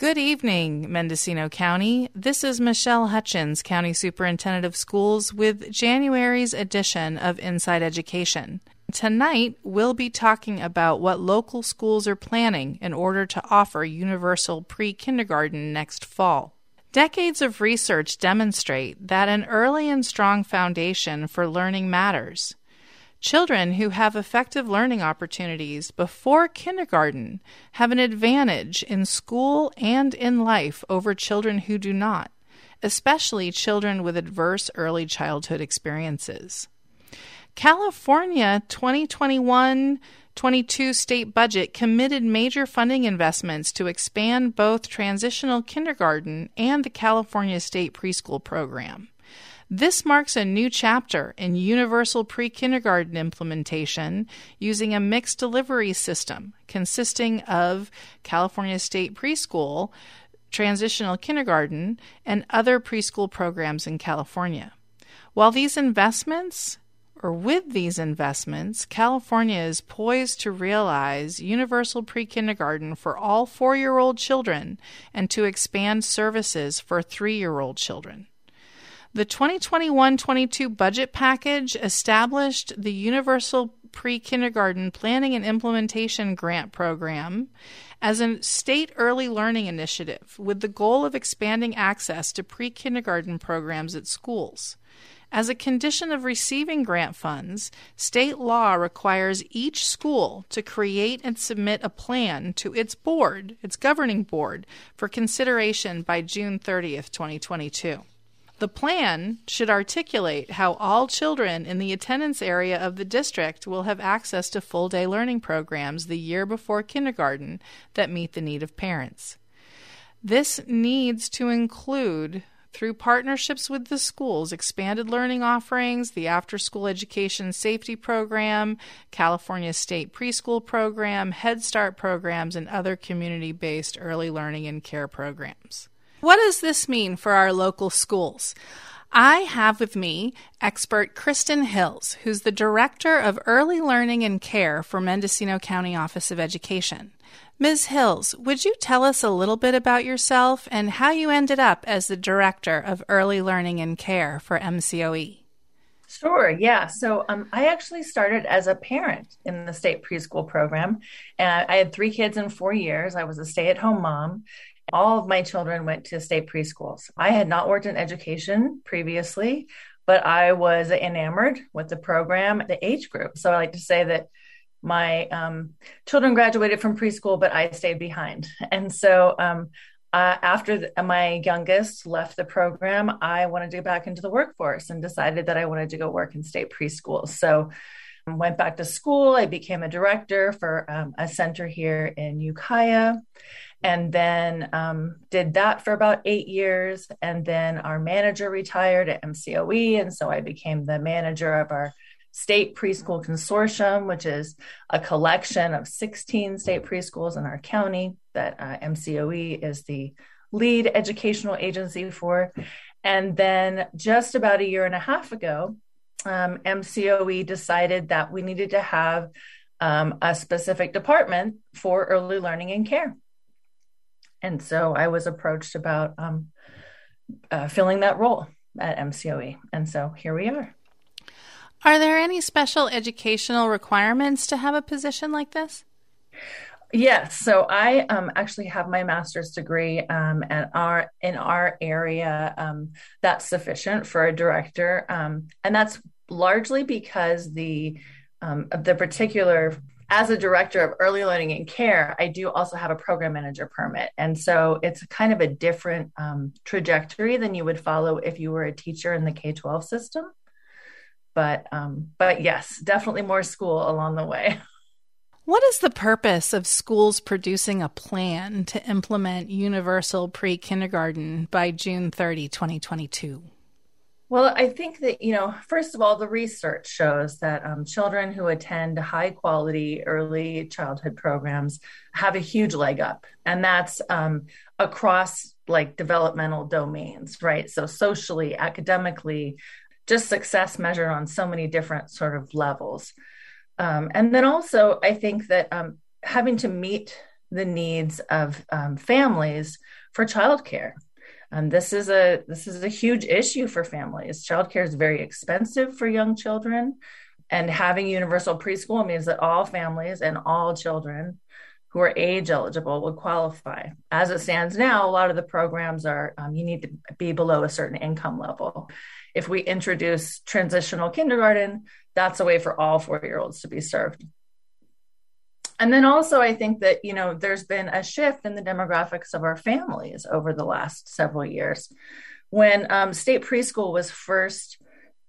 Good evening, Mendocino County. This is Michelle Hutchins, County Superintendent of Schools, with January's edition of Inside Education. Tonight, we'll be talking about what local schools are planning in order to offer universal pre kindergarten next fall. Decades of research demonstrate that an early and strong foundation for learning matters. Children who have effective learning opportunities before kindergarten have an advantage in school and in life over children who do not, especially children with adverse early childhood experiences. California 2021 22 state budget committed major funding investments to expand both transitional kindergarten and the California State Preschool Program. This marks a new chapter in universal pre kindergarten implementation using a mixed delivery system consisting of California State Preschool, transitional kindergarten, and other preschool programs in California. While these investments or with these investments, California is poised to realize universal pre kindergarten for all four year old children and to expand services for three year old children. The 2021 22 budget package established the Universal Pre Kindergarten Planning and Implementation Grant Program as a state early learning initiative with the goal of expanding access to pre kindergarten programs at schools. As a condition of receiving grant funds, state law requires each school to create and submit a plan to its board, its governing board, for consideration by June 30th, 2022. The plan should articulate how all children in the attendance area of the district will have access to full day learning programs the year before kindergarten that meet the need of parents. This needs to include through partnerships with the schools, expanded learning offerings, the After School Education Safety Program, California State Preschool Program, Head Start programs, and other community based early learning and care programs. What does this mean for our local schools? I have with me expert Kristen Hills, who's the Director of Early Learning and Care for Mendocino County Office of Education. Ms. Hills, would you tell us a little bit about yourself and how you ended up as the Director of Early Learning and Care for MCOE? Sure, yeah. So um, I actually started as a parent in the state preschool program. And I had three kids in four years. I was a stay at home mom all of my children went to state preschools. I had not worked in education previously, but I was enamored with the program, the age group. So I like to say that my um, children graduated from preschool, but I stayed behind. And so um, uh, after the, my youngest left the program, I wanted to get back into the workforce and decided that I wanted to go work in state preschools. So went back to school. I became a director for um, a center here in Ukiah and then um, did that for about eight years. And then our manager retired at MCOE. And so I became the manager of our state preschool consortium, which is a collection of 16 state preschools in our county that uh, MCOE is the lead educational agency for. And then just about a year and a half ago, um, MCOE decided that we needed to have um, a specific department for early learning and care. And so I was approached about um, uh, filling that role at MCOE. And so here we are. Are there any special educational requirements to have a position like this? Yes, so I um, actually have my master's degree, um, and our in our area um, that's sufficient for a director, um, and that's largely because the um, the particular as a director of early learning and care, I do also have a program manager permit. And so it's kind of a different um, trajectory than you would follow if you were a teacher in the K 12 system. But, but yes, definitely more school along the way. What is the purpose of schools producing a plan to implement universal pre kindergarten by June 30, 2022? Well, I think that, you know, first of all, the research shows that um, children who attend high quality early childhood programs have a huge leg up. And that's um, across like developmental domains, right? So, socially, academically, just success measured on so many different sort of levels. Um, and then also, I think that um, having to meet the needs of um, families for childcare. Um, this is a this is a huge issue for families. Childcare is very expensive for young children, and having universal preschool means that all families and all children who are age eligible would qualify. As it stands now, a lot of the programs are um, you need to be below a certain income level. If we introduce transitional kindergarten, that's a way for all four year olds to be served. And then also i think that you know there's been a shift in the demographics of our families over the last several years. When um, state preschool was first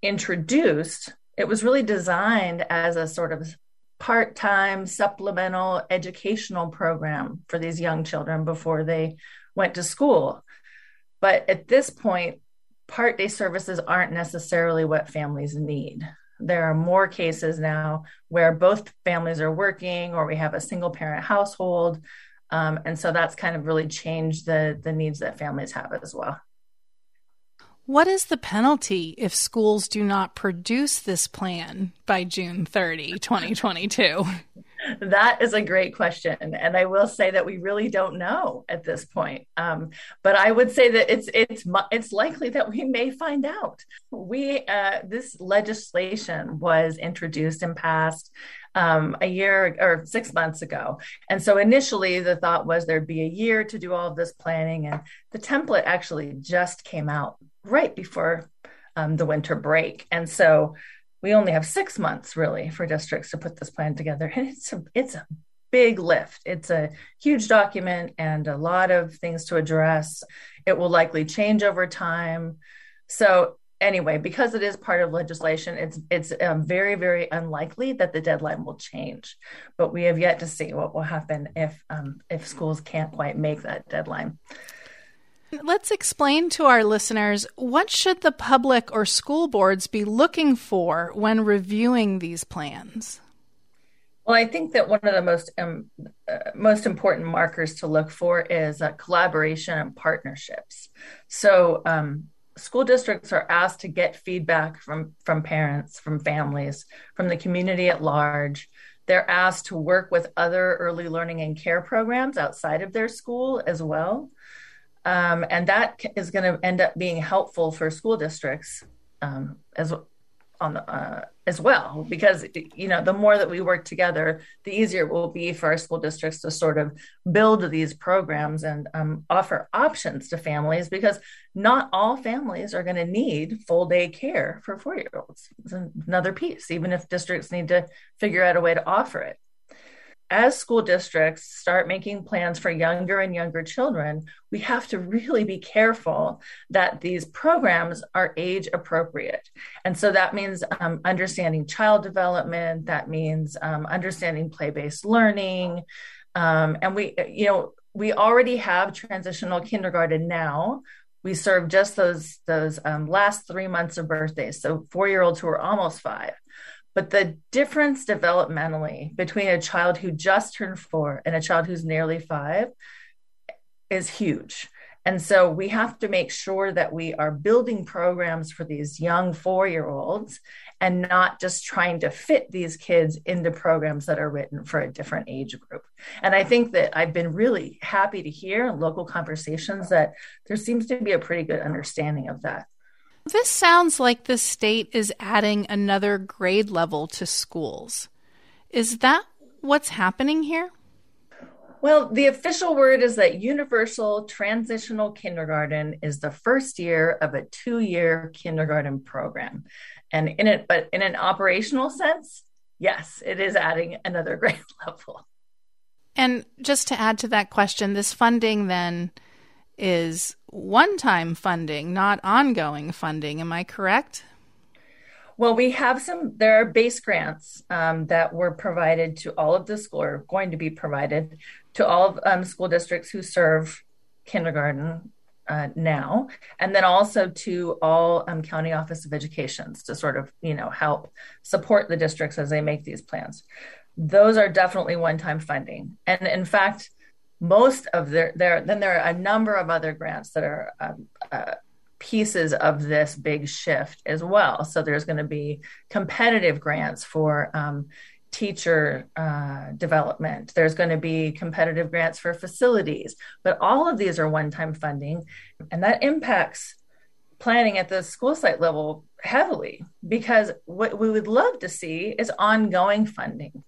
introduced it was really designed as a sort of part-time supplemental educational program for these young children before they went to school. But at this point part day services aren't necessarily what families need there are more cases now where both families are working or we have a single parent household. Um, and so that's kind of really changed the, the needs that families have as well. What is the penalty if schools do not produce this plan by June 30, 2022? that is a great question, and I will say that we really don't know at this point. Um, but I would say that it's it's it's likely that we may find out. We uh, this legislation was introduced and passed um, a year or six months ago. And so initially the thought was there'd be a year to do all of this planning. And the template actually just came out right before um, the winter break. And so we only have six months really for districts to put this plan together. And it's a, it's a big lift. It's a huge document and a lot of things to address. It will likely change over time. So anyway, because it is part of legislation, it's it's um, very very unlikely that the deadline will change. But we have yet to see what will happen if um, if schools can't quite make that deadline. Let's explain to our listeners what should the public or school boards be looking for when reviewing these plans? Well, I think that one of the most um, uh, most important markers to look for is uh, collaboration and partnerships. So, um, school districts are asked to get feedback from from parents, from families, from the community at large. They're asked to work with other early learning and care programs outside of their school as well. Um, and that is going to end up being helpful for school districts um, as on uh, as well. Because you know the more that we work together the easier it will be for our school districts to sort of build these programs and um, offer options to families because not all families are going to need full day care for four year olds it's another piece even if districts need to figure out a way to offer it as school districts start making plans for younger and younger children, we have to really be careful that these programs are age appropriate. And so that means um, understanding child development, that means um, understanding play based learning. Um, and we, you know, we already have transitional kindergarten now. We serve just those those um, last three months of birthdays, so four year olds who are almost five. But the difference developmentally between a child who just turned four and a child who's nearly five is huge. And so we have to make sure that we are building programs for these young four year olds and not just trying to fit these kids into programs that are written for a different age group. And I think that I've been really happy to hear in local conversations that there seems to be a pretty good understanding of that. This sounds like the state is adding another grade level to schools. Is that what's happening here? Well, the official word is that universal transitional kindergarten is the first year of a two year kindergarten program. And in it, but in an operational sense, yes, it is adding another grade level. And just to add to that question, this funding then is one time funding, not ongoing funding. Am I correct? Well, we have some, there are base grants um, that were provided to all of the school, or going to be provided to all of um, school districts who serve kindergarten uh, now, and then also to all um, county office of educations to sort of, you know, help support the districts as they make these plans. Those are definitely one time funding. And in fact, most of their there then there are a number of other grants that are um, uh, pieces of this big shift as well so there's going to be competitive grants for um, teacher uh, development. There's going to be competitive grants for facilities, but all of these are one time funding, and that impacts planning at the school site level heavily because what we would love to see is ongoing funding.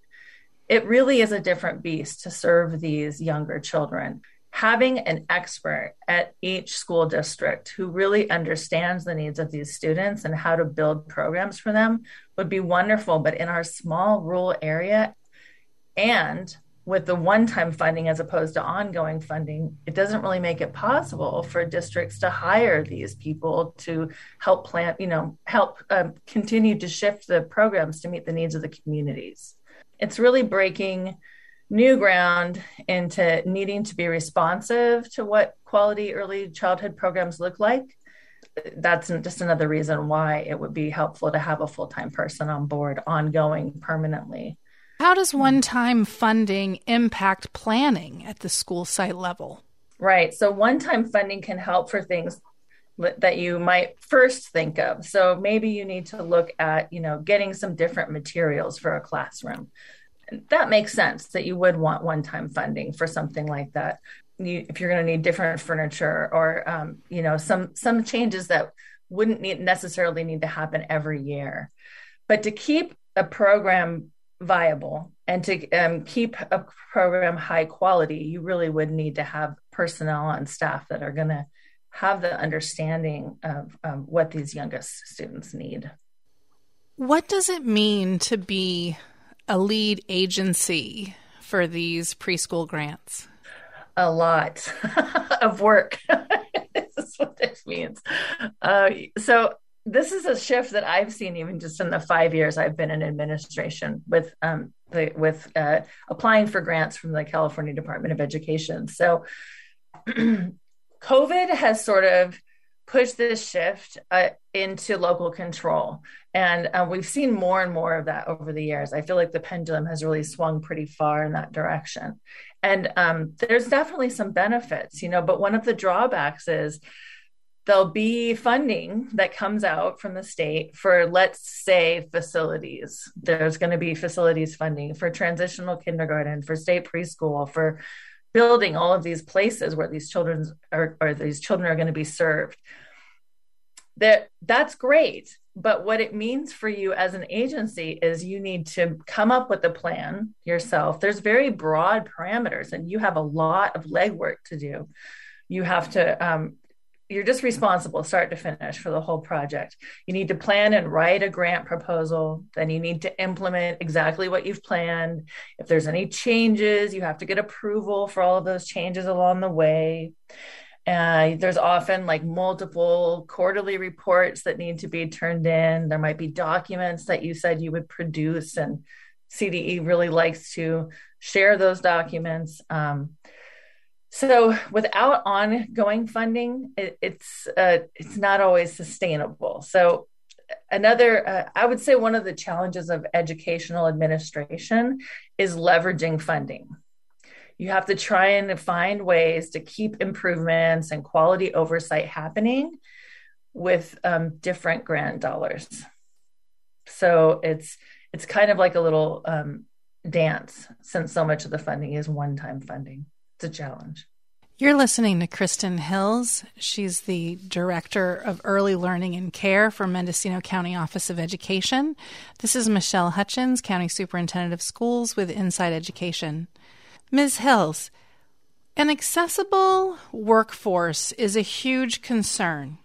It really is a different beast to serve these younger children. Having an expert at each school district who really understands the needs of these students and how to build programs for them would be wonderful. But in our small rural area and with the one time funding as opposed to ongoing funding, it doesn't really make it possible for districts to hire these people to help plan, you know, help um, continue to shift the programs to meet the needs of the communities. It's really breaking new ground into needing to be responsive to what quality early childhood programs look like. That's just another reason why it would be helpful to have a full time person on board ongoing permanently how does one time funding impact planning at the school site level? Right. So, one time funding can help for things that you might first think of. So, maybe you need to look at, you know, getting some different materials for a classroom. That makes sense that you would want one time funding for something like that. You, if you're going to need different furniture or, um, you know, some some changes that wouldn't need, necessarily need to happen every year. But to keep a program viable and to um, keep a program high quality, you really would need to have personnel and staff that are going to have the understanding of um, what these youngest students need. What does it mean to be a lead agency for these preschool grants? A lot of work. is what this means. Uh, so this is a shift that I've seen even just in the five years I've been in administration with um, the, with uh, applying for grants from the California Department of Education. So COVID has sort of pushed this shift uh, into local control. And uh, we've seen more and more of that over the years. I feel like the pendulum has really swung pretty far in that direction. And um, there's definitely some benefits, you know, but one of the drawbacks is there'll be funding that comes out from the state for let's say facilities there's going to be facilities funding for transitional kindergarten for state preschool for building all of these places where these children are or these children are going to be served. That that's great but what it means for you as an agency is you need to come up with a plan yourself. There's very broad parameters and you have a lot of legwork to do. You have to um, you're just responsible start to finish for the whole project. You need to plan and write a grant proposal. Then you need to implement exactly what you've planned. If there's any changes you have to get approval for all of those changes along the way. Uh, there's often like multiple quarterly reports that need to be turned in. There might be documents that you said you would produce and cde really likes to share those documents. Um, so without ongoing funding, it, it's uh, it's not always sustainable. So another, uh, I would say, one of the challenges of educational administration is leveraging funding. You have to try and find ways to keep improvements and quality oversight happening with um, different grant dollars. So it's it's kind of like a little um, dance, since so much of the funding is one-time funding it's a challenge. You're listening to Kristen Hills. She's the Director of Early Learning and Care for Mendocino County Office of Education. This is Michelle Hutchins, County Superintendent of Schools with Inside Education. Ms. Hills, an accessible workforce is a huge concern.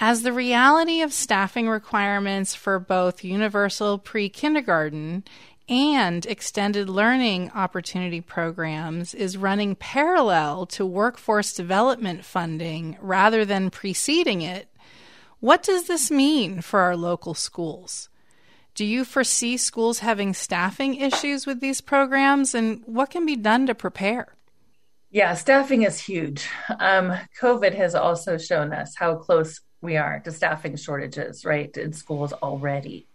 As the reality of staffing requirements for both universal pre kindergarten and extended learning opportunity programs is running parallel to workforce development funding rather than preceding it, what does this mean for our local schools? Do you foresee schools having staffing issues with these programs, and what can be done to prepare? Yeah, staffing is huge. Um, COVID has also shown us how close we are to staffing shortages, right, in schools already.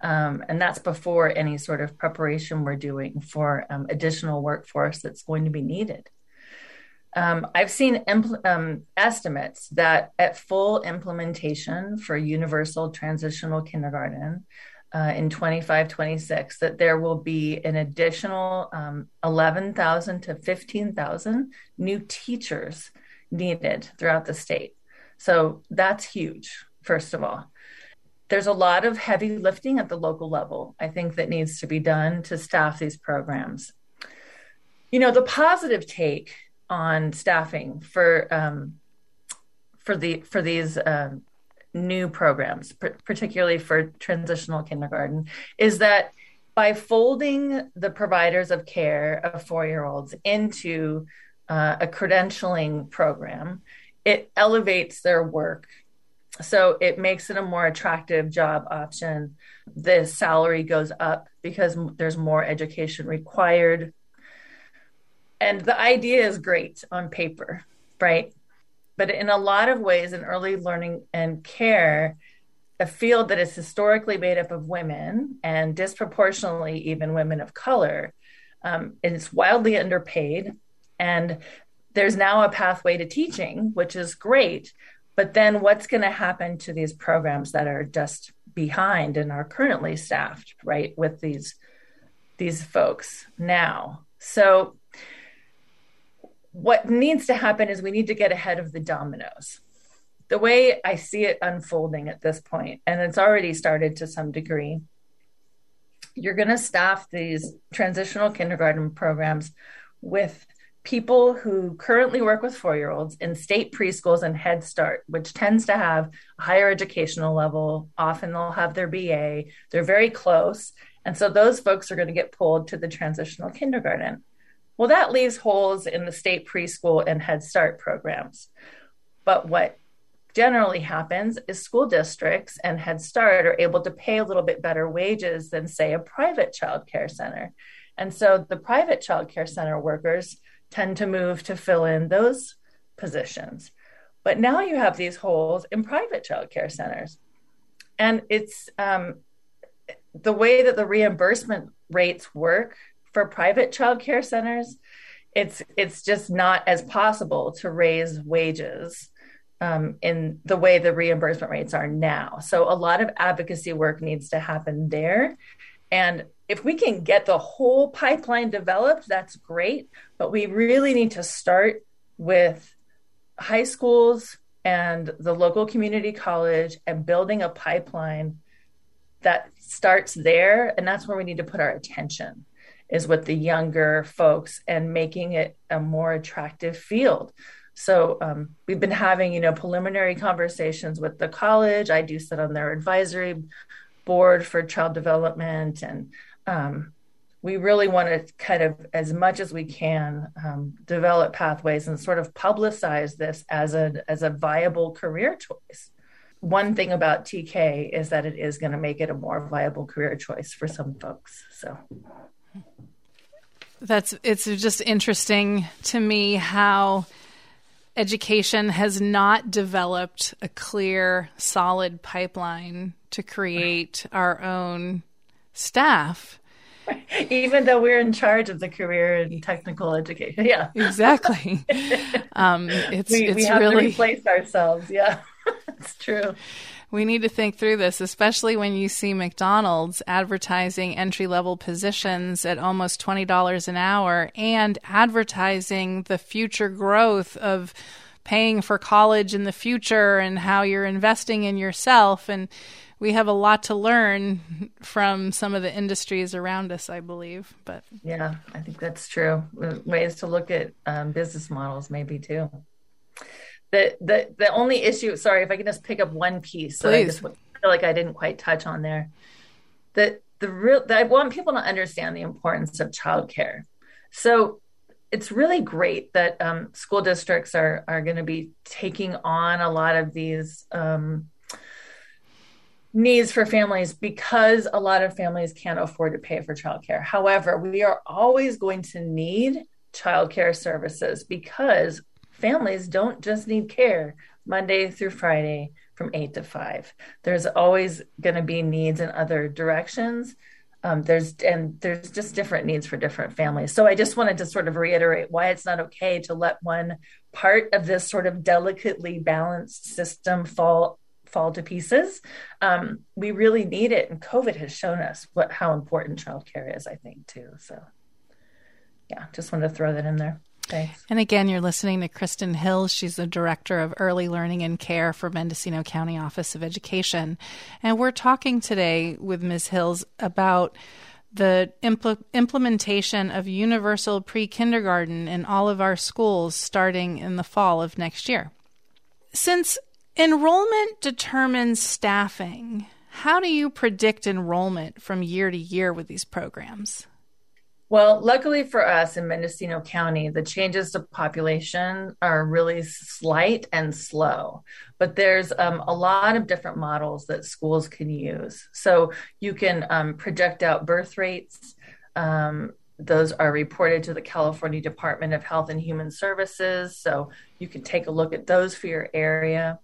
Um, and that's before any sort of preparation we're doing for um, additional workforce that's going to be needed. Um, I've seen impl- um, estimates that at full implementation for universal transitional kindergarten, uh, in 25 26 that there will be an additional um, 11,000 to 15,000 new teachers needed throughout the state. So that's huge, first of all. There's a lot of heavy lifting at the local level, I think, that needs to be done to staff these programs. You know, the positive take on staffing for um, for the for these um, new programs, particularly for transitional kindergarten, is that by folding the providers of care of four year olds into uh, a credentialing program, it elevates their work. So it makes it a more attractive job option. The salary goes up because there's more education required. And the idea is great on paper, right? But in a lot of ways, in early learning and care, a field that is historically made up of women and disproportionately even women of color, um, it's wildly underpaid. And there's now a pathway to teaching, which is great. But then what's going to happen to these programs that are just behind and are currently staffed, right, with these these folks now? So what needs to happen is we need to get ahead of the dominoes. The way I see it unfolding at this point, and it's already started to some degree, you're going to staff these transitional kindergarten programs with people who currently work with four year olds in state preschools and Head Start, which tends to have a higher educational level. Often they'll have their BA, they're very close. And so those folks are going to get pulled to the transitional kindergarten. Well, that leaves holes in the state preschool and Head Start programs. But what generally happens is school districts and Head Start are able to pay a little bit better wages than, say, a private child care center. And so the private child care center workers tend to move to fill in those positions. But now you have these holes in private child care centers. And it's um, the way that the reimbursement rates work for private child care centers, it's it's just not as possible to raise wages um, in the way the reimbursement rates are now. So a lot of advocacy work needs to happen there. And if we can get the whole pipeline developed, that's great. But we really need to start with high schools and the local community college and building a pipeline that starts there. And that's where we need to put our attention is with the younger folks and making it a more attractive field. So um, we've been having, you know, preliminary conversations with the college. I do sit on their advisory board for child development, and um, we really want to kind of, as much as we can, um, develop pathways and sort of publicize this as a as a viable career choice. One thing about TK is that it is going to make it a more viable career choice for some folks. So. That's it's just interesting to me how education has not developed a clear, solid pipeline to create our own staff. Even though we're in charge of the career and technical education, yeah, exactly. Um, it's we, it's we have really to replace ourselves. Yeah, it's true we need to think through this, especially when you see McDonald's advertising entry level positions at almost $20 an hour and advertising the future growth of paying for college in the future and how you're investing in yourself. And we have a lot to learn from some of the industries around us, I believe. But yeah, I think that's true. Ways to look at um, business models, maybe too the the the only issue sorry if i can just pick up one piece that i just feel like i didn't quite touch on there that the real that i want people to understand the importance of childcare so it's really great that um, school districts are are going to be taking on a lot of these um, needs for families because a lot of families can't afford to pay for childcare. However, we are always going to need childcare services because families don't just need care Monday through Friday from eight to five. There's always going to be needs in other directions. Um, there's and there's just different needs for different families. So I just wanted to sort of reiterate why it's not okay to let one part of this sort of delicately balanced system fall fall to pieces. Um, we really need it, and COVID has shown us what how important childcare is. I think too. So, yeah, just wanted to throw that in there. Thanks. And again, you're listening to Kristen Hills. She's the Director of Early Learning and Care for Mendocino County Office of Education. And we're talking today with Ms. Hills about the impl- implementation of universal pre kindergarten in all of our schools starting in the fall of next year. Since enrollment determines staffing, how do you predict enrollment from year to year with these programs? Well, luckily for us in Mendocino County, the changes to population are really slight and slow. But there's um, a lot of different models that schools can use. So you can um, project out birth rates. Um, those are reported to the California Department of Health and Human Services. So you can take a look at those for your area.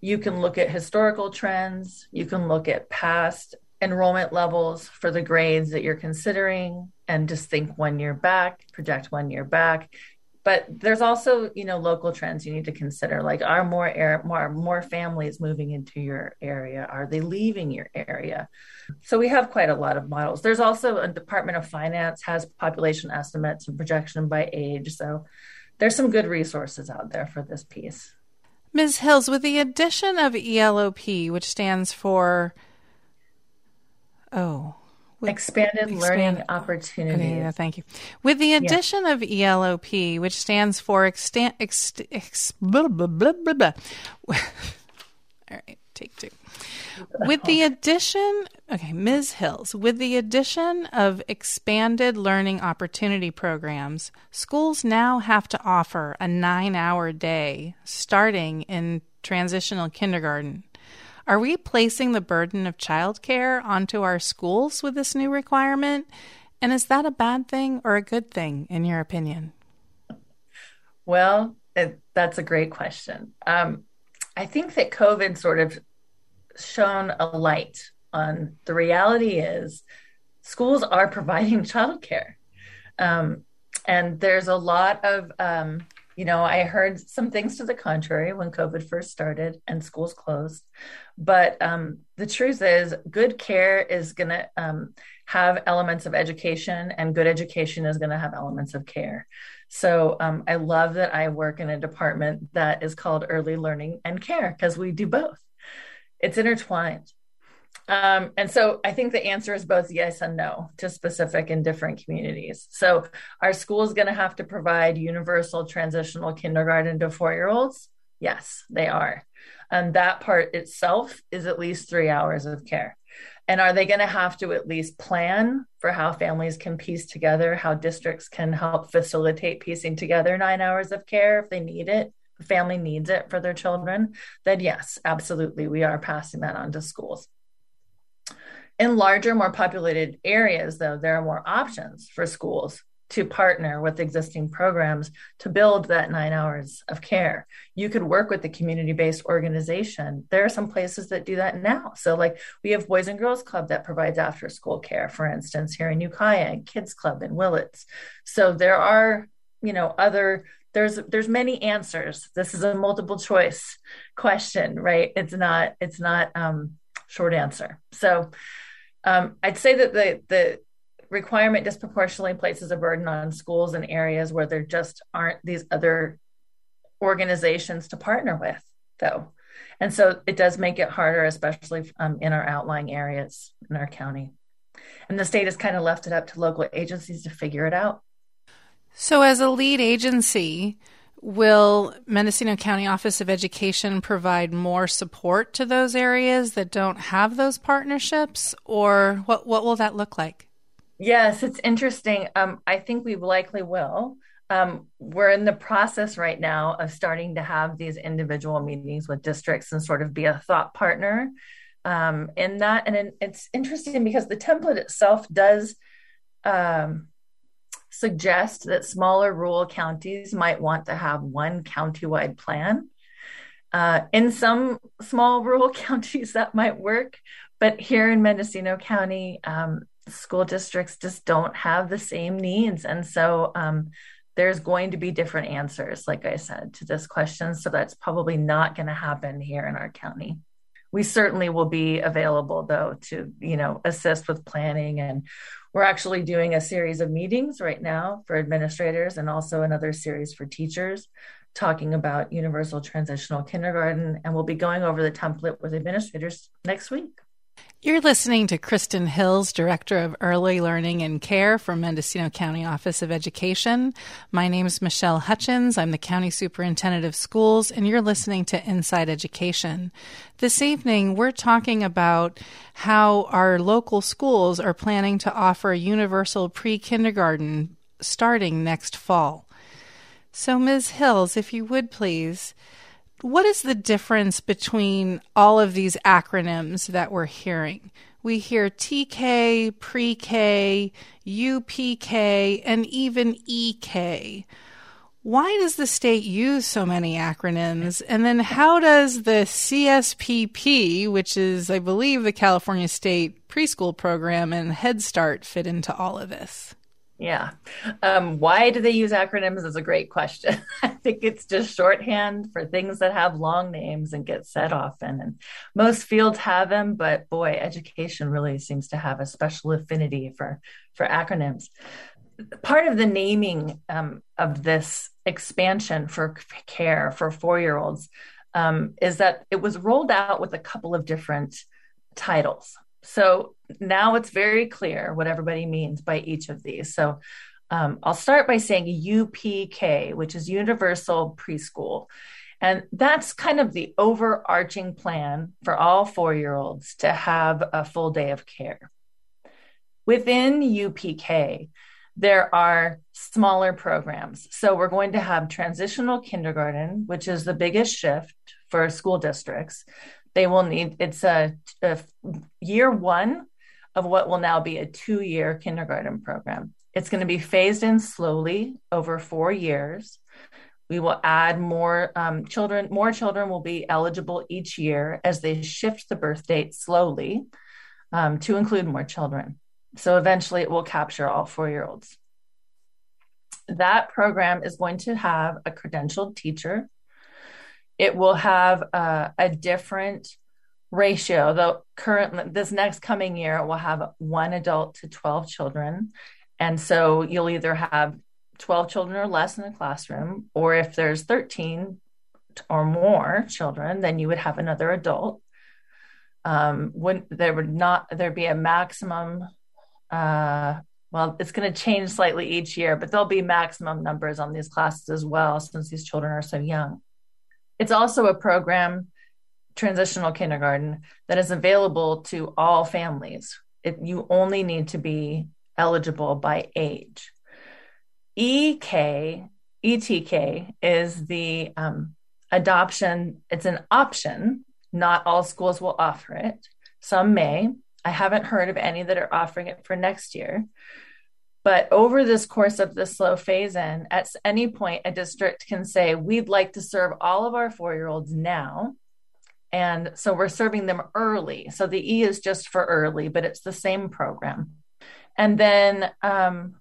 You can look at historical trends. You can look at past enrollment levels for the grades that you're considering and just think one year back, project one year back. But there's also, you know, local trends you need to consider. Like, are more air, more more families moving into your area? Are they leaving your area? So we have quite a lot of models. There's also a Department of Finance has population estimates and projection by age. So there's some good resources out there for this piece. Ms. Hills, with the addition of ELOP, which stands for Oh. Expanded expand, learning opportunities. Okay, yeah, thank you. With the addition yeah. of ELOP, which stands for extant, ex, ex, blah, blah, blah, blah, blah. All right, take two. With the addition, okay, Ms. Hills, with the addition of expanded learning opportunity programs, schools now have to offer a nine hour day starting in transitional kindergarten. Are we placing the burden of childcare onto our schools with this new requirement? And is that a bad thing or a good thing, in your opinion? Well, it, that's a great question. Um, I think that COVID sort of shone a light on the reality is schools are providing childcare. Um, and there's a lot of um, you know, I heard some things to the contrary when COVID first started and schools closed. But um, the truth is, good care is going to um, have elements of education, and good education is going to have elements of care. So um, I love that I work in a department that is called early learning and care because we do both. It's intertwined. Um, and so I think the answer is both yes and no to specific and different communities. So are schools going to have to provide universal transitional kindergarten to four year olds? Yes, they are. And that part itself is at least three hours of care. And are they going to have to at least plan for how families can piece together, how districts can help facilitate piecing together nine hours of care if they need it? Family needs it for their children, then yes, absolutely, we are passing that on to schools. In larger, more populated areas, though, there are more options for schools to partner with existing programs to build that nine hours of care. You could work with the community based organization. There are some places that do that now. So, like we have Boys and Girls Club that provides after school care, for instance, here in Ukiah, and Kids Club in Willits. So, there are, you know, other there's there's many answers this is a multiple choice question right it's not it's not um short answer so um, I'd say that the the requirement disproportionately places a burden on schools and areas where there just aren't these other organizations to partner with, though. And so it does make it harder, especially um, in our outlying areas in our county. And the state has kind of left it up to local agencies to figure it out. So, as a lead agency, Will Mendocino County Office of Education provide more support to those areas that don't have those partnerships, or what, what will that look like? Yes, it's interesting. Um, I think we likely will. Um, we're in the process right now of starting to have these individual meetings with districts and sort of be a thought partner um, in that. And it's interesting because the template itself does um, suggest that smaller rural counties might want to have one countywide plan. Uh, in some small rural counties, that might work, but here in Mendocino County, um, school districts just don't have the same needs. And so um, there's going to be different answers, like I said, to this question. So that's probably not going to happen here in our county. We certainly will be available though to you know assist with planning. And we're actually doing a series of meetings right now for administrators and also another series for teachers talking about universal transitional kindergarten. And we'll be going over the template with administrators next week you're listening to Kristen Hills, Director of Early Learning and Care for Mendocino County Office of Education. My name is Michelle Hutchins. I'm the County Superintendent of Schools, and you're listening to Inside Education. This evening, we're talking about how our local schools are planning to offer universal pre kindergarten starting next fall. So, Ms. Hills, if you would please, what is the difference between all of these acronyms that we're hearing? We hear TK, pre K, UPK, and even EK. Why does the state use so many acronyms? And then how does the CSPP, which is, I believe, the California State Preschool Program and Head Start, fit into all of this? Yeah. Um, why do they use acronyms is a great question. I think it's just shorthand for things that have long names and get said often. And most fields have them, but boy, education really seems to have a special affinity for, for acronyms. Part of the naming um, of this expansion for care for four year olds um, is that it was rolled out with a couple of different titles. So now it's very clear what everybody means by each of these. So um, I'll start by saying UPK, which is Universal Preschool. And that's kind of the overarching plan for all four year olds to have a full day of care. Within UPK, there are smaller programs. So we're going to have transitional kindergarten, which is the biggest shift for school districts. They will need, it's a, a year one of what will now be a two year kindergarten program. It's going to be phased in slowly over four years. We will add more um, children, more children will be eligible each year as they shift the birth date slowly um, to include more children. So eventually it will capture all four year olds. That program is going to have a credentialed teacher. It will have uh, a different ratio, though currently this next coming year will have one adult to 12 children. And so you'll either have 12 children or less in a classroom, or if there's 13 or more children, then you would have another adult. Um, when there would not there be a maximum uh, well, it's going to change slightly each year, but there'll be maximum numbers on these classes as well since these children are so young. It's also a program transitional kindergarten that is available to all families. It, you only need to be eligible by age. EK, ETK is the um, adoption, it's an option. Not all schools will offer it. Some may. I haven't heard of any that are offering it for next year. But over this course of the slow phase in, at any point, a district can say, We'd like to serve all of our four year olds now. And so we're serving them early. So the E is just for early, but it's the same program. And then, um,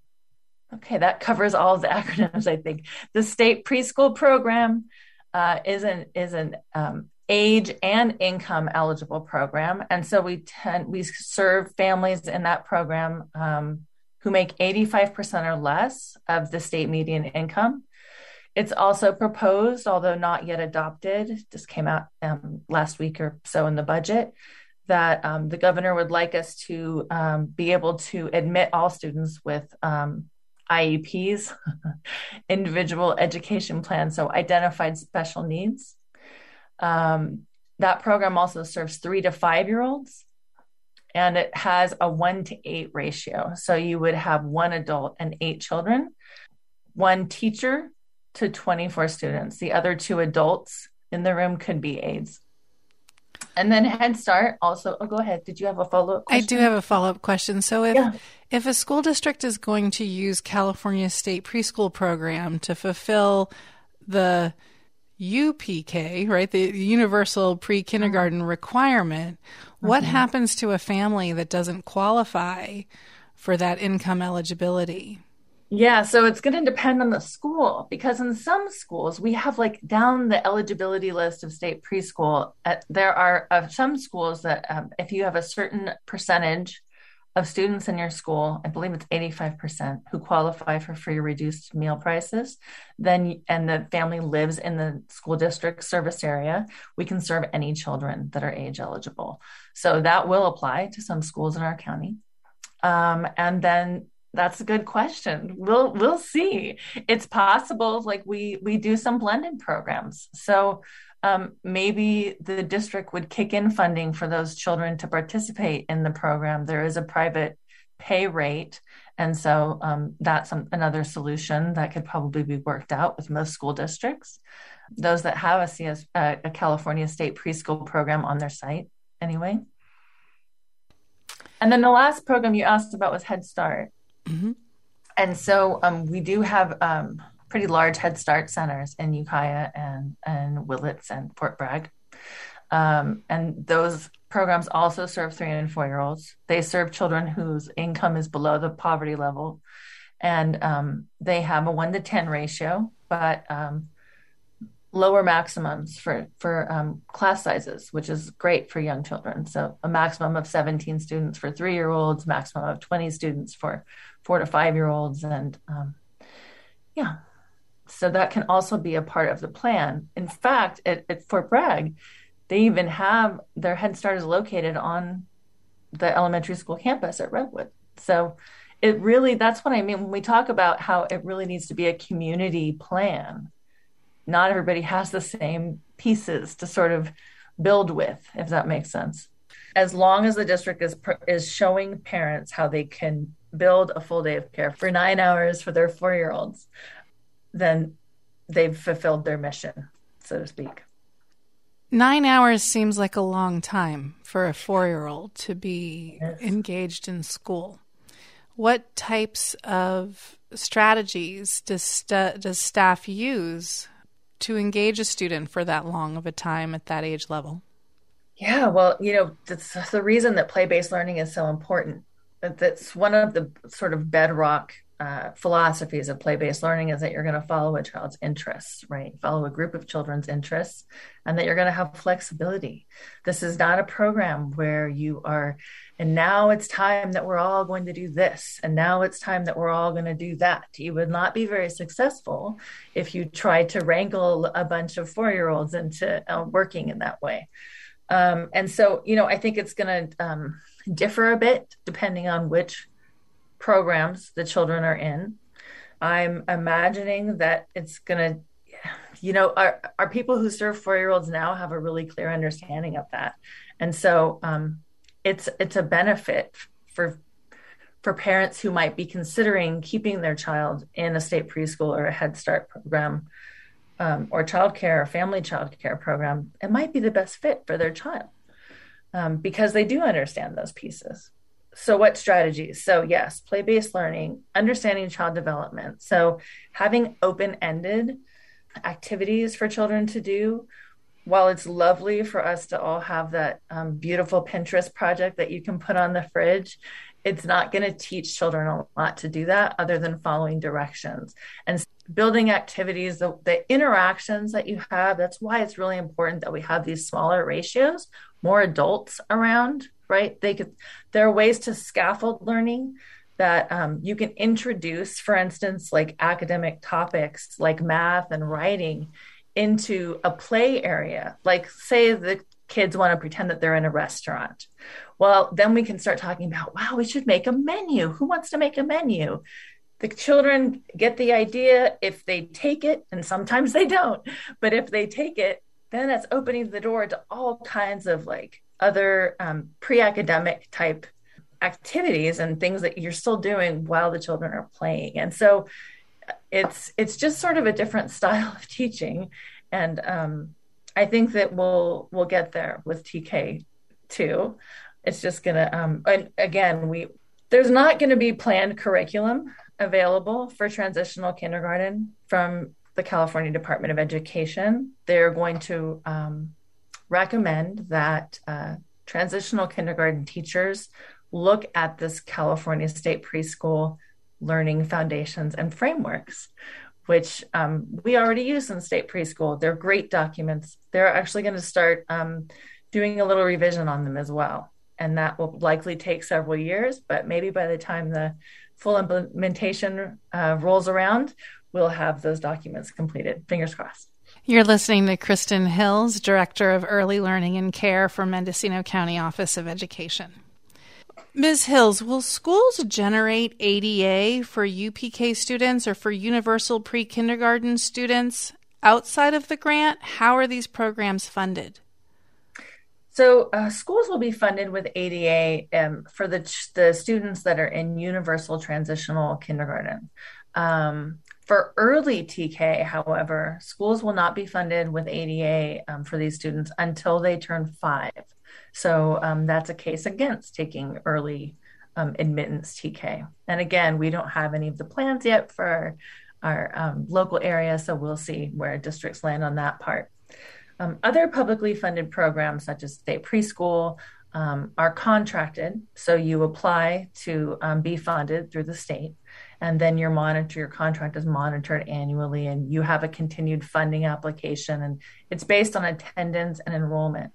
okay, that covers all of the acronyms, I think. The state preschool program uh, is an, is an um, age and income eligible program. And so we tend, we serve families in that program um, who make 85% or less of the state median income. It's also proposed, although not yet adopted, just came out um, last week or so in the budget, that um, the governor would like us to um, be able to admit all students with um, IEPs, individual education plans, so identified special needs. Um, that program also serves three to five year olds and it has a one to eight ratio. So you would have one adult and eight children, one teacher to 24 students. The other two adults in the room could be aides. And then Head Start also. Oh, go ahead. Did you have a follow up? I do have a follow up question. So, if yeah. if a school district is going to use California State Preschool Program to fulfill the UPK, right, the Universal Pre Kindergarten requirement, what mm-hmm. happens to a family that doesn't qualify for that income eligibility? Yeah, so it's going to depend on the school because in some schools we have like down the eligibility list of state preschool. Uh, there are uh, some schools that um, if you have a certain percentage of students in your school, I believe it's 85% who qualify for free reduced meal prices, then and the family lives in the school district service area, we can serve any children that are age eligible. So that will apply to some schools in our county. Um, and then that's a good question. We'll we'll see. It's possible like we we do some blended programs. So um, maybe the district would kick in funding for those children to participate in the program. There is a private pay rate. And so um, that's another solution that could probably be worked out with most school districts. Those that have a, CS, uh, a California state preschool program on their site, anyway. And then the last program you asked about was Head Start. Mm-hmm. And so um, we do have um, pretty large Head Start centers in Ukiah and, and Willits and Fort Bragg. Um, and those programs also serve three and four year olds. They serve children whose income is below the poverty level. And um, they have a one to 10 ratio, but um, lower maximums for, for um, class sizes, which is great for young children. So a maximum of 17 students for three year olds, maximum of 20 students for four to five year olds. And um, yeah, so that can also be a part of the plan. In fact, at, at Fort Bragg, they even have their Head Start is located on the elementary school campus at Redwood. So it really, that's what I mean when we talk about how it really needs to be a community plan. Not everybody has the same pieces to sort of build with, if that makes sense. As long as the district is is showing parents how they can build a full day of care for nine hours for their four year olds, then they've fulfilled their mission, so to speak. Nine hours seems like a long time for a four year old to be yes. engaged in school. What types of strategies does, st- does staff use to engage a student for that long of a time at that age level? Yeah, well, you know, that's the reason that play based learning is so important. That's one of the sort of bedrock uh, philosophies of play-based learning is that you're going to follow a child's interests right? Follow a group of children's interests and that you're going to have flexibility. This is not a program where you are and now it's time that we're all going to do this and now it's time that we're all going to do that. You would not be very successful if you tried to wrangle a bunch of four-year-olds into uh, working in that way. Um, and so you know i think it's going to um, differ a bit depending on which programs the children are in. I'm imagining that it's going to, you know, our, our people who serve four year olds now have a really clear understanding of that. And so um, it's, it's a benefit for, for parents who might be considering keeping their child in a state preschool or a Head Start program um, or childcare or family childcare program. It might be the best fit for their child um, because they do understand those pieces so what strategies? So yes play-based learning understanding child development. So having open-ended activities for children to do. While it's lovely for us to all have that um, beautiful pinterest project that you can put on the fridge it's not going to teach children a lot to do that other than following directions. And building activities the, the interactions that you have that's why it's really important that we have these smaller ratios more adults around right? They could, there are ways to scaffold learning that um, you can introduce, for instance, like academic topics like math and writing into a play area. Like, say the kids want to pretend that they're in a restaurant. Well, then we can start talking about, wow, we should make a menu. Who wants to make a menu? The children get the idea if they take it, and sometimes they don't, but if they take it, then that's opening the door to all kinds of like other um, pre-academic type activities and things that you're still doing while the children are playing. And so it's it's just sort of a different style of teaching. And um, i think that we'll we'll get there with tk too. It's just gonna um, and again we there's not going to be planned curriculum available for transitional kindergarten from the california department of education. They're going to um, recommend that uh, transitional kindergarten teachers look at this California state preschool learning foundations and frameworks, which um, we already use in state preschool. They're great documents. They're actually going to start um, doing a little revision on them as well. And that will likely take several years, but maybe by the time the full implementation uh, rolls around, we'll have those documents completed. Fingers crossed. You're listening to Kristen Hills, Director of Early Learning and Care for Mendocino County Office of Education. Ms. Hills, will schools generate ADA for UPK students or for universal pre kindergarten students outside of the grant? How are these programs funded? So, uh, schools will be funded with ADA um, for the, the students that are in universal transitional kindergarten. Um, for early TK, however, schools will not be funded with ADA um, for these students until they turn five. So um, that's a case against taking early um, admittance TK. And again, we don't have any of the plans yet for our, um, local area, so we'll see where districts land on that part. Um, other publicly funded programs, such as state preschool, um, are contracted. So you apply to be funded through the state and then your monitor your contract is monitored annually and you have a continued funding application and it's based on attendance and enrollment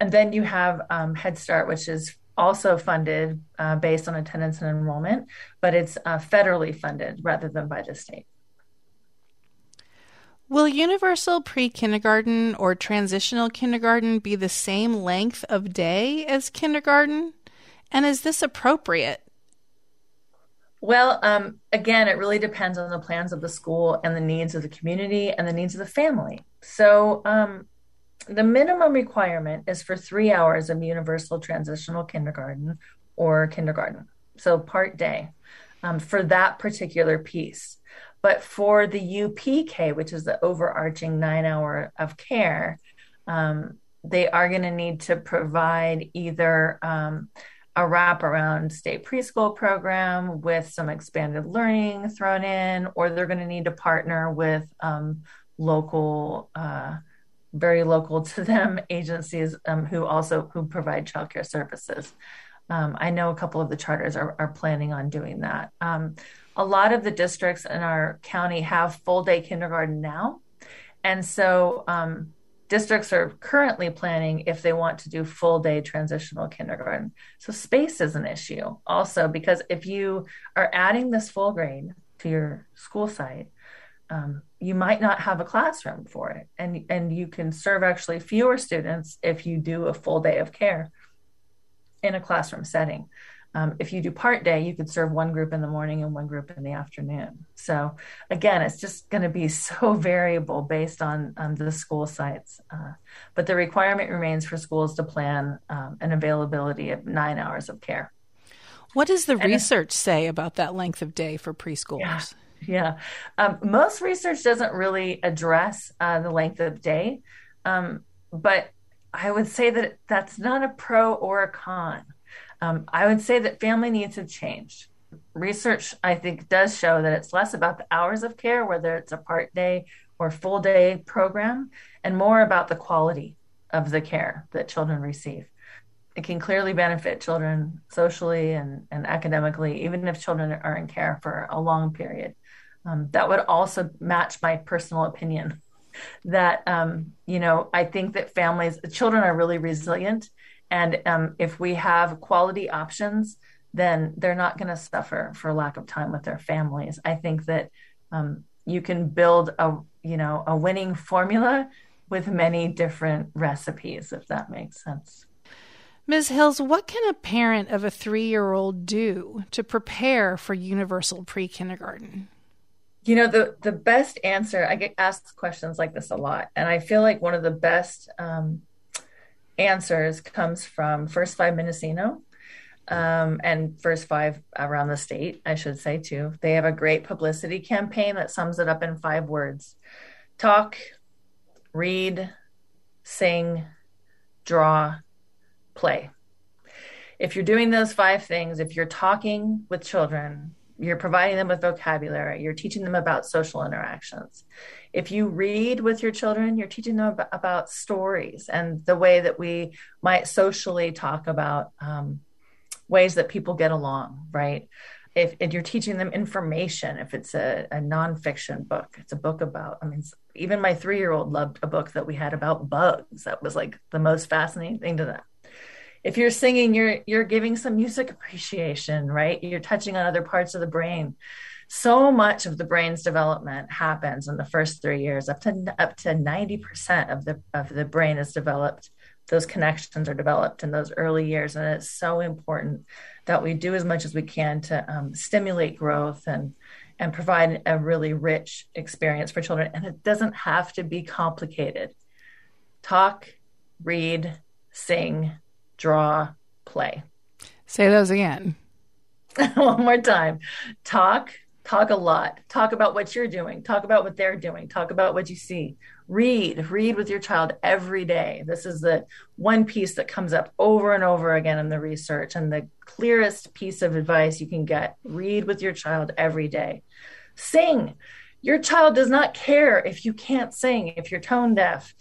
and then you have um, head start which is also funded uh, based on attendance and enrollment but it's uh, federally funded rather than by the state Will universal pre kindergarten or transitional kindergarten be the same length of day as kindergarten? And is this appropriate? Well, um, again, it really depends on the plans of the school and the needs of the community and the needs of the family. So, um, the minimum requirement is for three hours of universal transitional kindergarten or kindergarten, so part day um, for that particular piece. But for the UPK, which is the overarching nine hour of care, um, they are going to need to provide either um, a wraparound state preschool program with some expanded learning thrown in, or they're going to need to partner with um, local, uh, very local to them agencies um, who also who provide childcare services. Um, I know a couple of the charters are, are planning on doing that. Um, a lot of the districts in our county have full day kindergarten now, and so um, districts are currently planning if they want to do full day transitional kindergarten. So space is an issue also because if you are adding this full grade to your school site, um, you might not have a classroom for it, and and you can serve actually fewer students if you do a full day of care in a classroom setting. Um, if you do part day, you could serve one group in the morning and one group in the afternoon. So again, it's just going to be so variable based on, on the school sites. Uh, but the requirement remains for schools to plan um, an availability of nine hours of care. What does the and research say about that length of day for preschoolers? Yeah. Yeah. Um, most research doesn't really address uh, the length of day, um, but I would say that that's not a pro or a con. Um, I would say that family needs have changed. Research, I think, does show that it's less about the hours of care, whether it's a part day or full day program, and more about the quality of the care that children receive. It can clearly benefit children socially and, and academically, even if children are in care for a long period. Um, that would also match my personal opinion that, um, you know, I think that families, children are really resilient and um, if we have quality options, then they're not going to suffer for lack of time with their families. I think that um, you can build a you know a winning formula with many different recipes, if that makes sense. Ms. Hills, what can a parent of a three year old do to prepare for universal pre kindergarten? You know, the, the best answer, I get asked questions like this a lot. And I feel like one of the best um, answers comes from First Five Mendocino um, and First Five around the state, I should say, too. They have a great publicity campaign that sums it up in five words talk, read, sing, draw, play. If you're doing those five things, if you're talking with children, you're providing them with vocabulary, you're teaching them about social interactions. If you read with your children, you're teaching them about, stories and the way that we might socially talk about um, ways that people get along, right? if, if, you're teaching them information, if it's a, a nonfiction book, it's a book about, I mean, even my three year old loved a book that we had about bugs. That was like the most fascinating thing to them. If you're singing, you're you're giving some music appreciation, right? You're touching on other parts of the brain. So much of the brain's development happens in the first three years. Up to up to ninety percent of the of the brain is developed. Those connections are developed in those early years, and it's so important that we do as much as we can to um, stimulate growth and and provide a really rich experience for children. And it doesn't have to be complicated. Talk, read, sing, draw, play. Say those again. One more time. Talk, talk a lot. Talk about what you're doing. Talk about what they're doing. Talk about what you see read read with your child every day this is the one piece that comes up over and over again in the research and the clearest piece of advice you can get read with your child every day sing your child does not care if you can't sing if you're tone deaf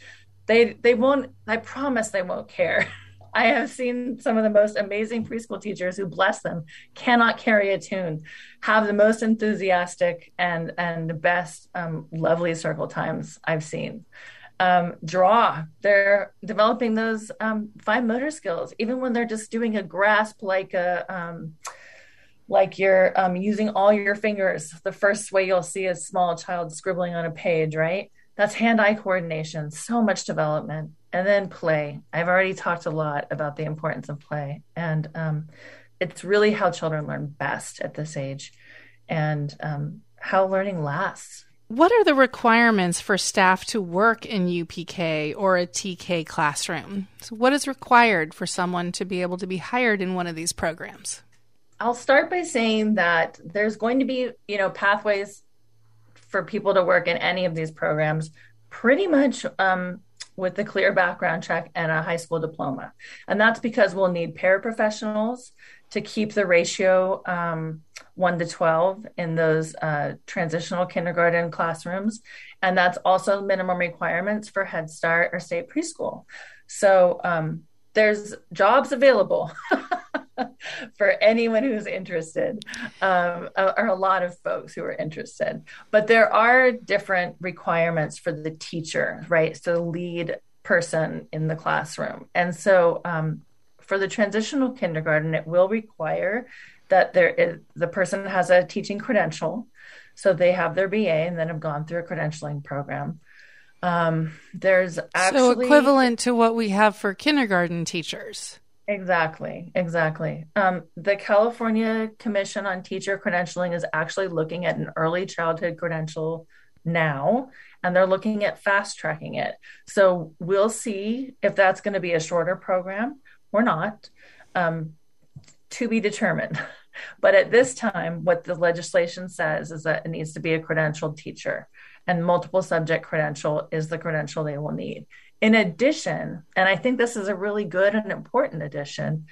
they they won't i promise they won't care I have seen some of the most amazing preschool teachers who bless them cannot carry a tune, have the most enthusiastic and and best um, lovely circle times I've seen. Um, draw, they're developing those um, fine motor skills, even when they're just doing a grasp like a um, like you're um, using all your fingers. The first way you'll see a small child scribbling on a page, right? That's hand-eye coordination. So much development and then play. I've already talked a lot about the importance of play, and um, it's really how children learn best at this age, and um, how learning lasts. What are the requirements for staff to work in UPK or a TK classroom? So what is required for someone to be able to be hired in one of these programs? I'll start by saying that there's going to be, you know, pathways for people to work in any of these programs pretty much um, with a clear background check and a high school diploma. And that's because we'll need paraprofessionals to keep the ratio um, 1 to 12 in those uh, transitional kindergarten classrooms. And that's also minimum requirements for Head Start or state preschool. So um, there's jobs available. for anyone who's interested, um, or a lot of folks who are interested. But there are different requirements for the teacher, right? So, the lead person in the classroom. And so, um, for the transitional kindergarten, it will require that there is, the person has a teaching credential. So, they have their BA and then have gone through a credentialing program. Um, there's actually so equivalent to what we have for kindergarten teachers. Exactly, exactly. Um, the California Commission on Teacher Credentialing is actually looking at an early childhood credential now, and they're looking at fast tracking it. So we'll see if that's going to be a shorter program or not, um, to be determined. But at this time, what the legislation says is that it needs to be a credentialed teacher, and multiple subject credential is the credential they will need. In addition, and I think this is a really good and important addition,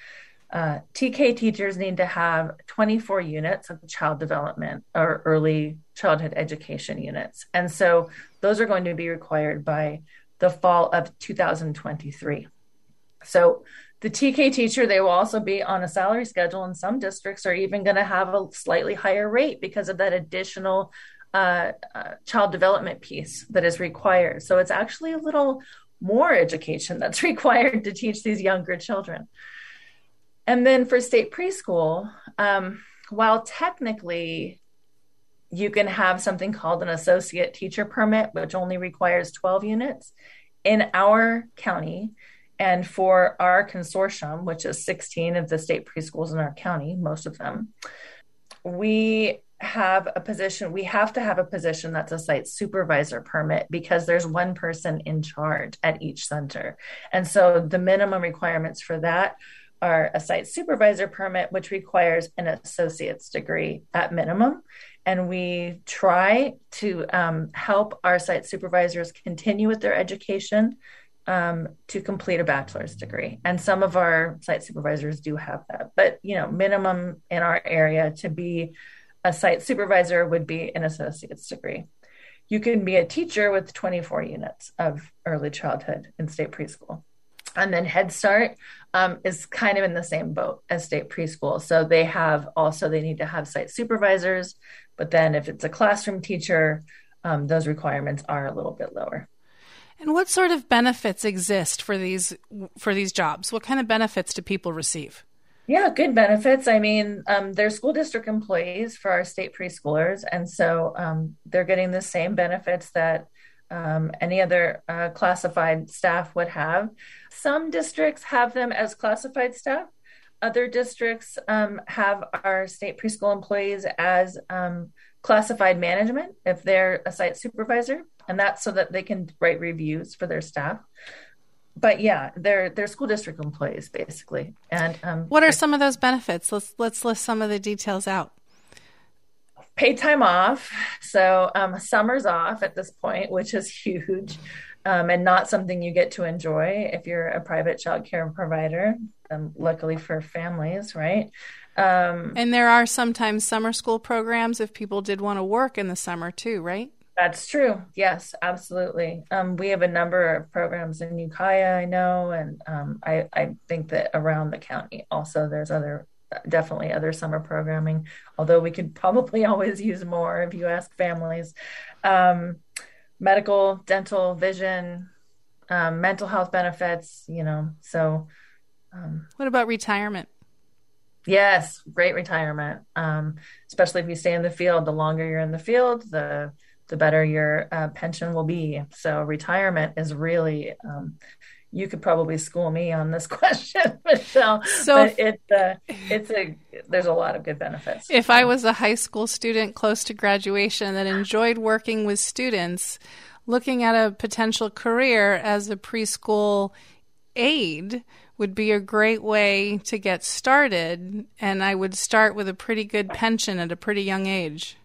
uh, TK teachers need to have 24 units of child development or early childhood education units. And so those are going to be required by the fall of 2023. So the TK teacher, they will also be on a salary schedule, and some districts are even going to have a slightly higher rate because of that additional uh, uh, child development piece that is required. So it's actually a little more education that's required to teach these younger children. And then for state preschool, um, while technically you can have something called an associate teacher permit, which only requires 12 units, in our county and for our consortium, which is 16 of the state preschools in our county, most of them, we have a position, we have to have a position that's a site supervisor permit because there's one person in charge at each center. And so the minimum requirements for that are a site supervisor permit, which requires an associate's degree at minimum. And we try to um, help our site supervisors continue with their education um, to complete a bachelor's degree. And some of our site supervisors do have that, but you know, minimum in our area to be a site supervisor would be an associate's degree. You can be a teacher with 24 units of early childhood in state preschool. And then Head Start um, is kind of in the same boat as state preschool. So they have also, they need to have site supervisors. But then if it's a classroom teacher, um, those requirements are a little bit lower. And what sort of benefits exist for these for these jobs? What kind of benefits do people receive? Yeah, good benefits. I mean, um, they're school district employees for our state preschoolers, and so um, they're getting the same benefits that um, any other uh, classified staff would have. Some districts have them as classified staff. Other districts um, have our state preschool employees as um, classified management if they're a site supervisor, and that's so that they can write reviews for their staff. But yeah, they're they're school district employees basically. And um, what are some of those benefits? Let's let's list some of the details out paid time off. So um, summer's off at this point, which is huge. Um, and not something you get to enjoy if you're a private child care provider. Um, luckily for families, right? Um, and there are sometimes summer school programs if people did want to work in the summer too, right? That's true. Yes, absolutely. Um, we have a number of programs in Ukiah, I know, and um, I, I think that around the county also there's other definitely other summer programming, although we could probably always use more if you ask families. Um, medical, dental, vision, um, mental health benefits, you know. So, um, what about retirement? Yes, great retirement. Um, especially if you stay in the field. The longer you're in the field, the the better your uh, pension will be. So retirement is really um, you could probably school me on this question, Michelle. So but it's uh, it's a there's a lot of good benefits. If I was a high school student close to graduation that enjoyed working with students, looking at a potential career as a preschool aide would be a great way to get started, and I would start with a pretty good pension at a pretty young age.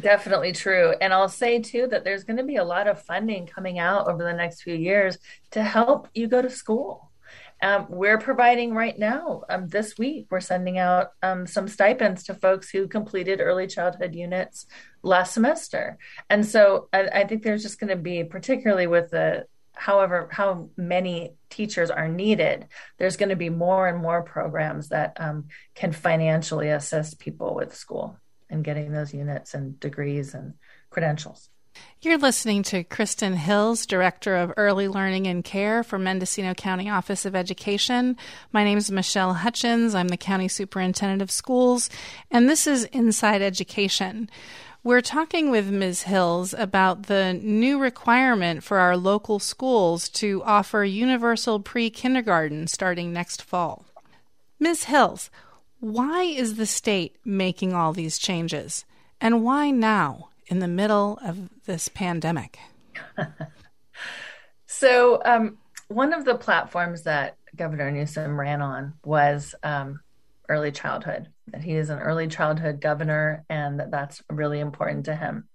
Definitely true. And I'll say too that there's going to be a lot of funding coming out over the next few years to help you go to school. Um, we're providing right now, um, this week, we're sending out um, some stipends to folks who completed early childhood units last semester. And so I, I think there's just going to be, particularly with the however how many teachers are needed there's going to be more and more programs that um, can financially assist people with school and getting those units and degrees and credentials. You're listening to Kristen Hills, Director of Early Learning and Care for Mendocino County Office of Education. My name is Michelle Hutchins. I'm the County Superintendent of Schools, and this is Inside Education. We're talking with Ms. Hills about the new requirement for our local schools to offer universal pre kindergarten starting next fall. Ms. Hills, why is the state making all these changes? And why now, in the middle of this pandemic? so, um, one of the platforms that Governor Newsom ran on was um, early childhood, that he is an early childhood governor and that that's really important to him.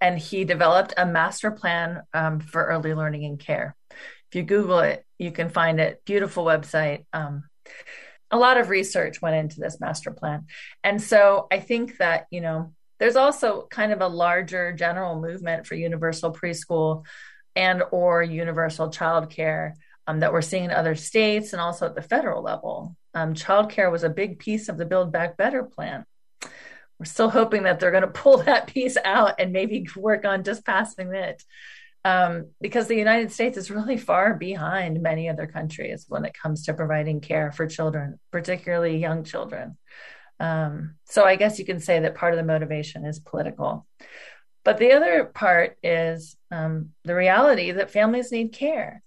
And he developed a master plan um, for early learning and care. If you Google it, you can find it. Beautiful website. Um, a lot of research went into this master plan. And so I think that, you know, there's also kind of a larger general movement for universal preschool and or universal childcare um, that we're seeing in other states and also at the federal level. Um, childcare was a big piece of the Build Back Better plan. We're still hoping that they're going to pull that piece out and maybe work on just passing it um, because the United States is really far behind many other countries when it comes to providing care for children, particularly young children. Um, so I guess you can say that part of the motivation is political. But the other part is um, the reality that families need care.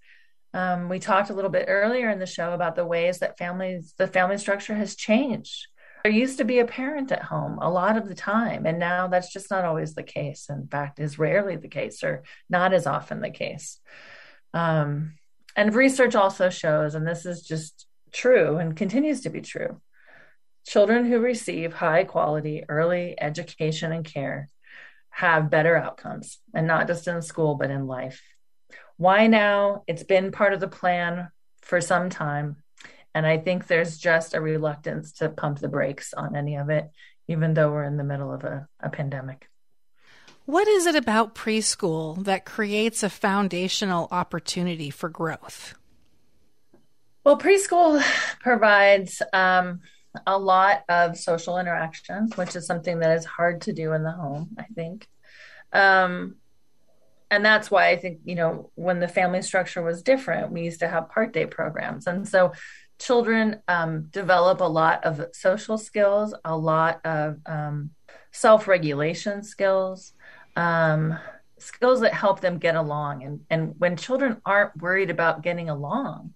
Um, we talked a little bit earlier in the show about the ways that families, the family structure has changed there used to be a parent at home a lot of the time, and now that's just not always the case. In fact, is rarely the case or not as often the case. Um, and research also shows, and this is just true and continues to be true children who receive high quality early education and care have better outcomes, and not just in school, but in life. Why now? It's been part of the plan for some time. And I think there's just a reluctance to pump the brakes on any of it, even though we're in the middle of a, a pandemic. What is it about preschool that creates a foundational opportunity for growth? Well, preschool provides um, a lot of social interaction, which is something that is hard to do in the home, I think. Um, and that's why I think, you know, when the family structure was different, we used to have part day programs. And so children um, develop a lot of social skills, a lot of um, self regulation skills, um, skills that help them get along. And, and when children aren't worried about getting along,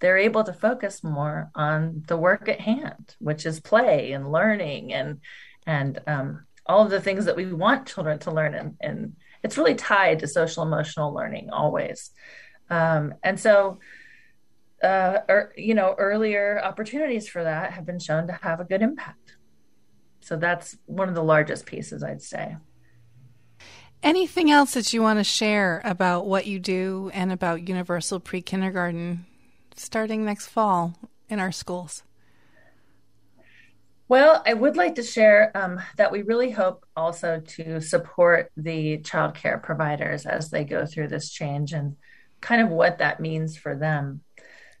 they're able to focus more on the work at hand, which is play and learning and and um, all of the things that we want children to learn. And, and it's really tied to social emotional learning always. Um, and so, uh, er, you know, earlier opportunities for that have been shown to have a good impact. So that's one of the largest pieces, I'd say. Anything else that you want to share about what you do and about Universal Pre Kindergarten starting next fall in our schools? Well, I would like to share um, that we really hope also to support the child care providers as they go through this change and kind of what that means for them.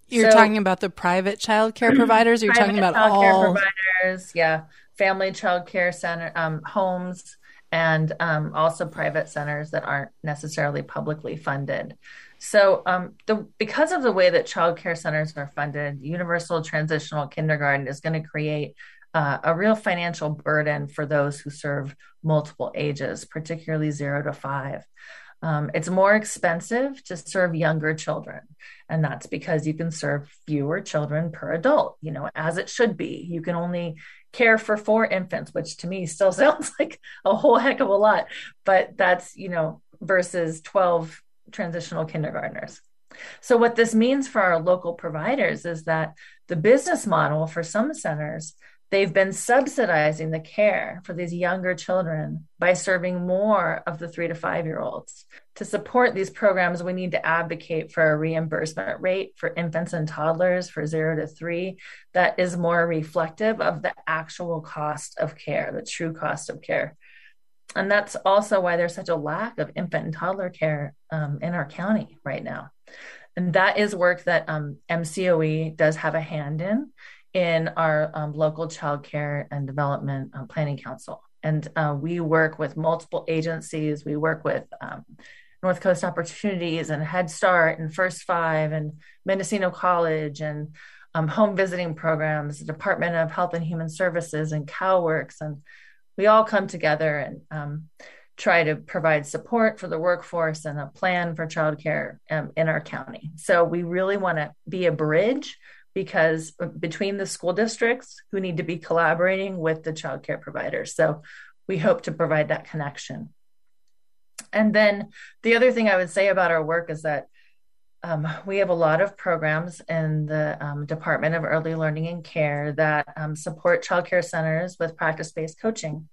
You're so, talking about the private child care providers. you're talking about all providers, yeah, family child care center um, homes, and um, also private centers that aren't necessarily publicly funded. So, um, the because of the way that child care centers are funded, universal transitional kindergarten is going to create uh, a real financial burden for those who serve multiple ages, particularly zero to five. Um, it's more expensive to serve younger children, and that's because you can serve fewer children per adult. You know, as it should be. You can only care for four infants, which to me still sounds like a whole heck of a lot, but that's you know versus twelve transitional kindergartners. So, what this means for our local providers is that the business model for some centers, they've been subsidizing the care for these younger children by serving more of the three to five year olds. To support these programs, we need to advocate for a reimbursement rate for infants and toddlers for zero to three that is more reflective of the actual cost of care, the true cost of care and that's also why there's such a lack of infant and toddler care um, in our county right now. And that is work that um, MCOE does have a hand in in our um, local child care and development um, planning council. And uh, we work with multiple agencies. We work with um, North Coast Opportunities and Head Start and First Five and Mendocino College and um, home visiting programs, the Department of Health and Human Services and CalWORKS and we all come together and um, try to provide support for the workforce and a plan for childcare um, in our county. So we really want to be a bridge because between the school districts who need to be collaborating with the child care providers. So we hope to provide that connection. And then the other thing I would say about our work is that um, we have a lot of programs in the um, Department of Early Learning and Care that um, support childcare centers with practice based coaching.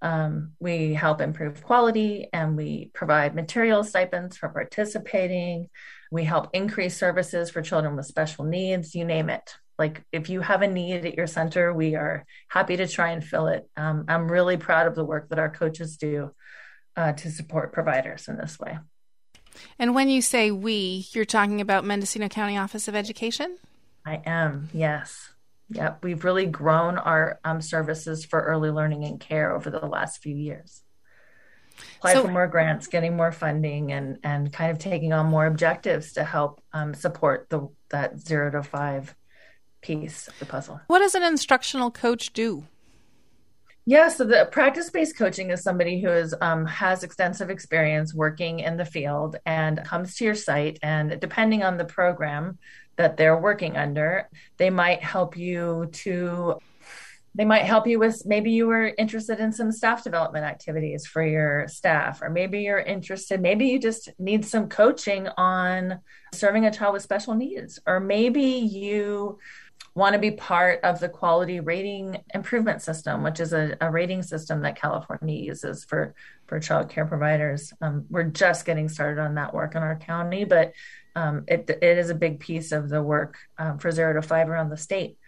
Um, we help improve quality and we provide material stipends for participating. We help increase services for children with special needs, you name it. Like if you have a need at your center, we are happy to try and fill it. Um, I'm really proud of the work that our coaches do uh, to support providers in this way. And when you say we, you're talking about Mendocino County Office of Education? I am, yes. Yep, we've really grown our um, services for early learning and care over the last few years. Apply so, for more grants, getting more funding, and and kind of taking on more objectives to help um, support the that zero to five piece of the puzzle. What does an instructional coach do? Yeah, so the practice-based coaching is somebody who is um, has extensive experience working in the field and comes to your site, and depending on the program that they're working under, they might help you to. They might help you with maybe you were interested in some staff development activities for your staff, or maybe you're interested, maybe you just need some coaching on serving a child with special needs, or maybe you want to be part of the quality rating improvement system, which is a, a rating system that California uses for for child care providers. Um, we're just getting started on that work in our county, but um, it, it is a big piece of the work um, for zero to five around the state.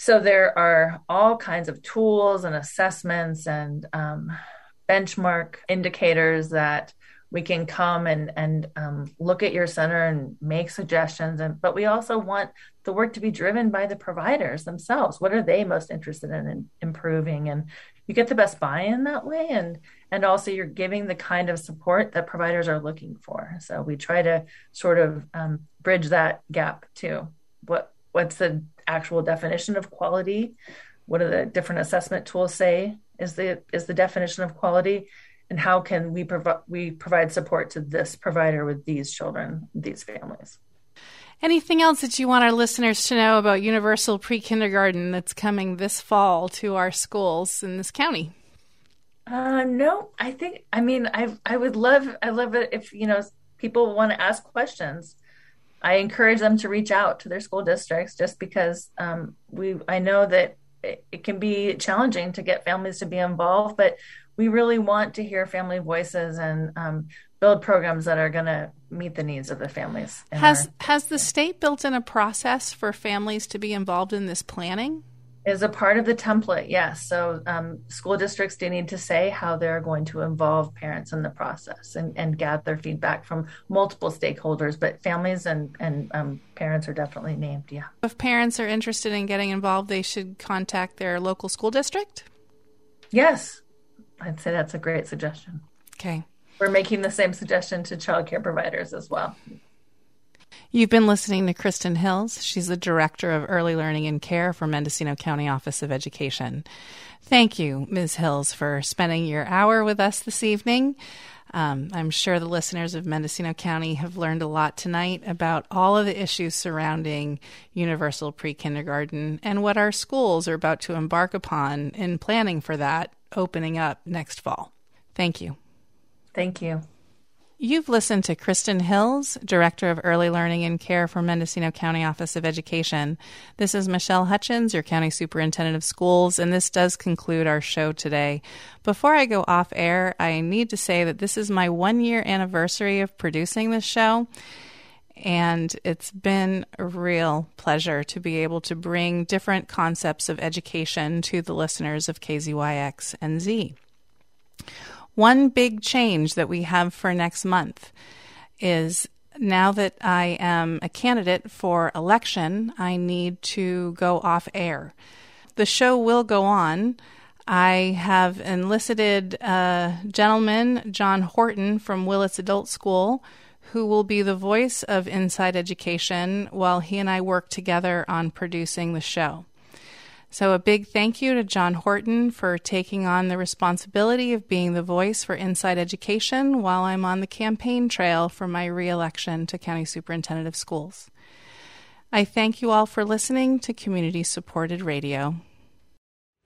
So there are all kinds of tools and assessments and um, benchmark indicators that we can come and and um, look at your center and make suggestions. And but we also want the work to be driven by the providers themselves. What are they most interested in, in improving? And you get the best buy-in that way. And and also you're giving the kind of support that providers are looking for. So we try to sort of um, bridge that gap too what's the actual definition of quality? What do the different assessment tools say is the is the definition of quality? And how can we provide we provide support to this provider with these children these families? Anything else that you want our listeners to know about universal pre-kindergarten that's coming this fall to our schools in this county? Uh, no i think i mean i i would love i love it if you know people want to ask questions i encourage them to reach out to their school districts just because um, we i know that it, it can be challenging to get families to be involved but we really want to hear family voices and um, build programs that are going to meet the needs of the families. Has our- has the state built in a process for families to be involved in this planning? Is a part of the template, yes. So um, school districts do need to say how they're going to involve parents in the process and, and gather feedback from multiple stakeholders. But families and and um, parents are definitely named. Yeah. If parents are interested in getting involved, they should contact their local school district. Yes, I'd say that's a great suggestion. Okay. We're making the same suggestion to childcare providers as well. You've been listening to Kristen Hills. She's the Director of Early Learning and Care for Mendocino County Office of Education. Thank you, Ms. Hills, for spending your hour with us this evening. Um, I'm sure the listeners of Mendocino County have learned a lot tonight about all of the issues surrounding universal pre kindergarten and what our schools are about to embark upon in planning for that opening up next fall. Thank you. Thank you. You've listened to Kristen Hills, Director of Early Learning and Care for Mendocino County Office of Education. This is Michelle Hutchins, your County Superintendent of Schools, and this does conclude our show today. Before I go off air, I need to say that this is my one year anniversary of producing this show. And it's been a real pleasure to be able to bring different concepts of education to the listeners of KZYX and Z. One big change that we have for next month is now that I am a candidate for election, I need to go off air. The show will go on. I have enlisted a gentleman, John Horton from Willits Adult School, who will be the voice of Inside Education while he and I work together on producing the show. So, a big thank you to John Horton for taking on the responsibility of being the voice for Inside Education while I'm on the campaign trail for my reelection to County Superintendent of Schools. I thank you all for listening to Community Supported Radio.